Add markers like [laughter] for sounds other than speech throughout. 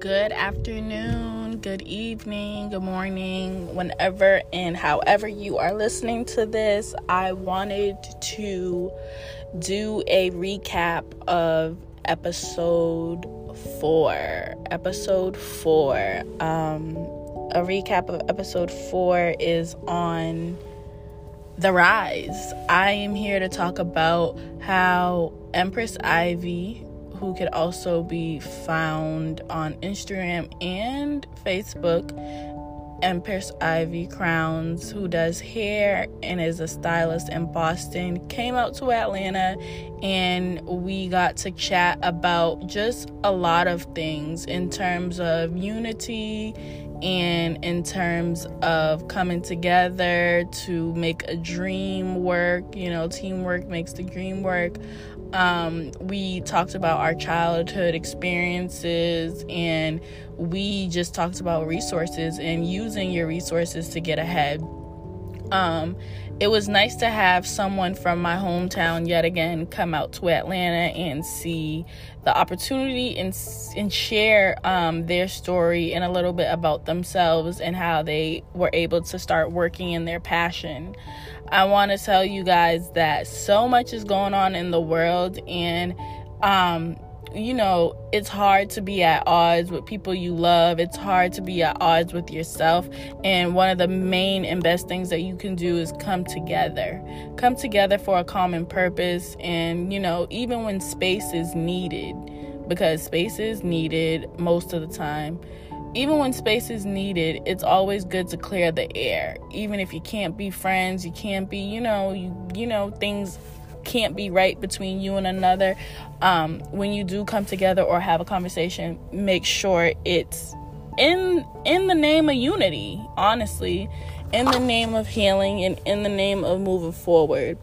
good afternoon, good evening, good morning, whenever and however you are listening to this. I wanted to do a recap of episode four. Episode four. Um, a recap of episode four is on the rise. I am here to talk about how Empress Ivy who could also be found on Instagram and Facebook. Empress Ivy Crowns, who does hair and is a stylist in Boston, came out to Atlanta and we got to chat about just a lot of things in terms of unity and in terms of coming together to make a dream work. You know, teamwork makes the dream work. Um, we talked about our childhood experiences and we just talked about resources and using your resources to get ahead. Um, it was nice to have someone from my hometown yet again come out to Atlanta and see the opportunity and, and share um, their story and a little bit about themselves and how they were able to start working in their passion. I want to tell you guys that so much is going on in the world and um, you know, it's hard to be at odds with people you love. It's hard to be at odds with yourself. And one of the main and best things that you can do is come together. Come together for a common purpose. And, you know, even when space is needed, because space is needed most of the time. Even when space is needed, it's always good to clear the air. Even if you can't be friends, you can't be, you know, you you know, things can't be right between you and another, um, when you do come together or have a conversation, make sure it's in in the name of unity. Honestly, in the name of healing and in the name of moving forward.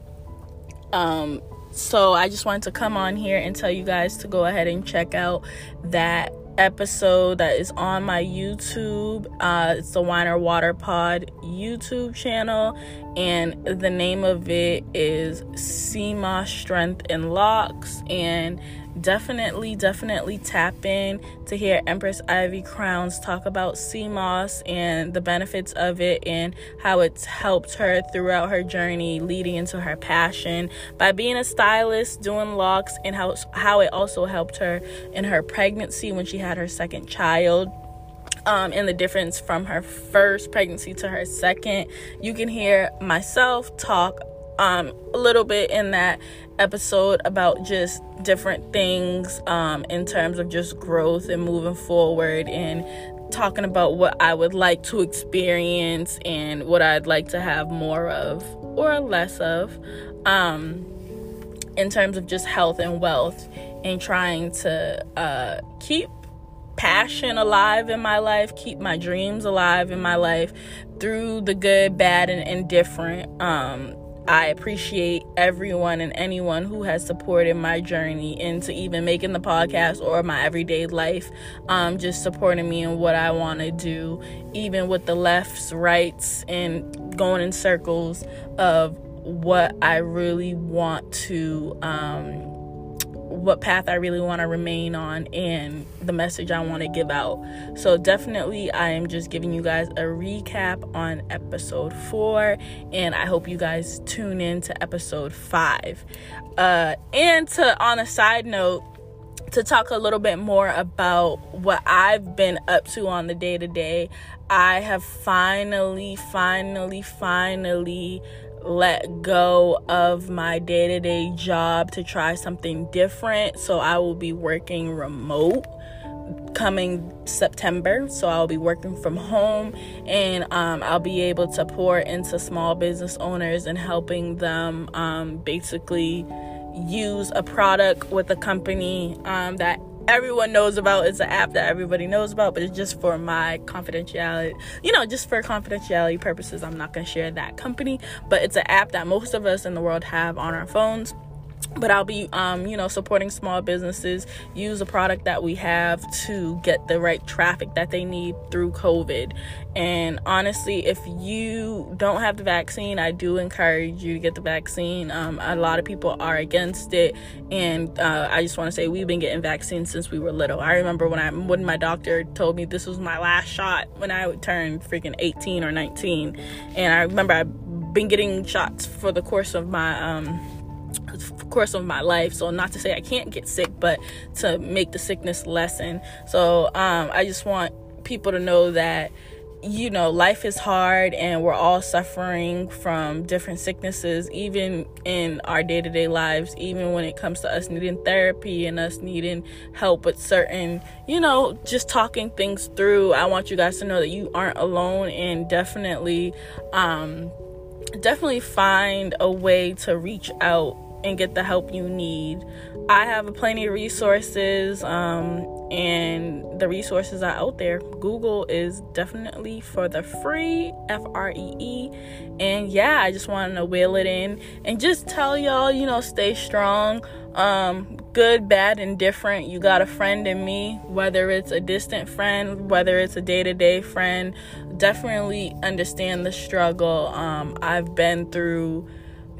Um, so I just wanted to come on here and tell you guys to go ahead and check out that episode that is on my YouTube. Uh, it's the Wine or Water Pod YouTube channel, and the name of it is Sea Moss Strength and Locs. And definitely, definitely tap in to hear Empress Ivy Crowns talk about moss and the benefits of it and how it's helped her throughout her journey leading into her passion by being a stylist, doing locs, and how, how it also helped her in her pregnancy when she had her second child. Um, and the difference from her first pregnancy to her second. You can hear myself talk um, a little bit in that episode about just different things um, in terms of just growth and moving forward and talking about what I would like to experience and what I'd like to have more of or less of um, in terms of just health and wealth and trying to uh, keep passion alive in my life, keep my dreams alive in my life through the good, bad, and indifferent. Um, I appreciate everyone and anyone who has supported my journey into even making the podcast or my everyday life, um, just supporting me in what I want to do, even with the lefts, rights, and going in circles of what I really want to. Um, what path I really want to remain on and the message I want to give out. So, definitely, I am just giving you guys a recap on episode four, and I hope you guys tune in to episode five. Uh, and to, on a side note, to talk a little bit more about what I've been up to on the day to day, I have finally, finally, finally let go of my day to day job to try something different. So I will be working remote coming September. So I'll be working from home and um, I'll be able to pour into small business owners and helping them um, basically use a product with a company um, that everyone knows about. It's an app that everybody knows about, but it's just for my confidentiality. You know, just for confidentiality purposes, I'm not going to share that company, but it's an app that most of us in the world have on our phones. But I'll be, um, you know, supporting small businesses. Use the product that we have to get the right traffic that they need through COVID. And honestly, if you don't have the vaccine, I do encourage you to get the vaccine. Um, a lot of people are against it, and uh, I just want to say we've been getting vaccines since we were little. I remember when I when my doctor told me this was my last shot when I turned freaking 18 or 19, and I remember I've been getting shots for the course of my um course of my life. So not to say I can't get sick, but to make the sickness lessen. So um, I just want people to know that you know life is hard and we're all suffering from different sicknesses even in our day-to-day lives even when it comes to us needing therapy and us needing help with certain you know just talking things through i want you guys to know that you aren't alone and definitely um definitely find a way to reach out and get the help you need. I have plenty of resources, um, and the resources are out there. Google is definitely for the free, F R E E. And yeah, I just wanted to wheel it in and just tell y'all, you know, stay strong. Um, good, bad, and different. You got a friend in me, whether it's a distant friend, whether it's a day to day friend. Definitely understand the struggle. Um, I've been through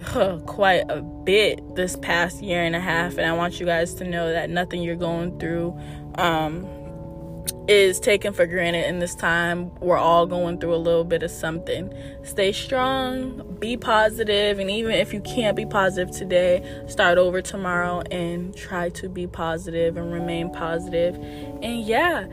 [laughs] quite a bit this past year and a half and i want you guys to know that nothing you're going through um, is taken for granted in this time. We're all going through a little bit of something. Stay strong be positive and even if you can't be positive today start over tomorrow and try to be positive and remain positive. And yeah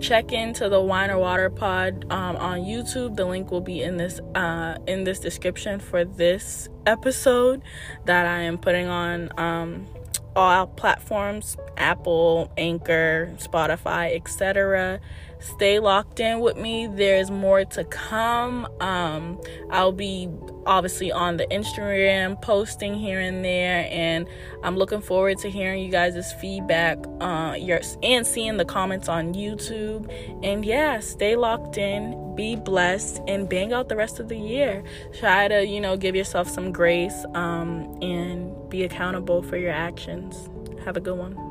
check into the wine or water pod um, on youtube. The link will be in this uh, in this description for this episode that i am putting on um, all platforms apple anchor spotify etc stay locked in with me. There's more to come. Um, i'll be obviously on the Instagram posting here and there and I'm looking forward to hearing you guys' feedback uh your and seeing the comments on YouTube. And yeah stay locked in. Be blessed and bang out the rest of the year. Try to you know give yourself some grace um and be accountable for your actions. Have a good one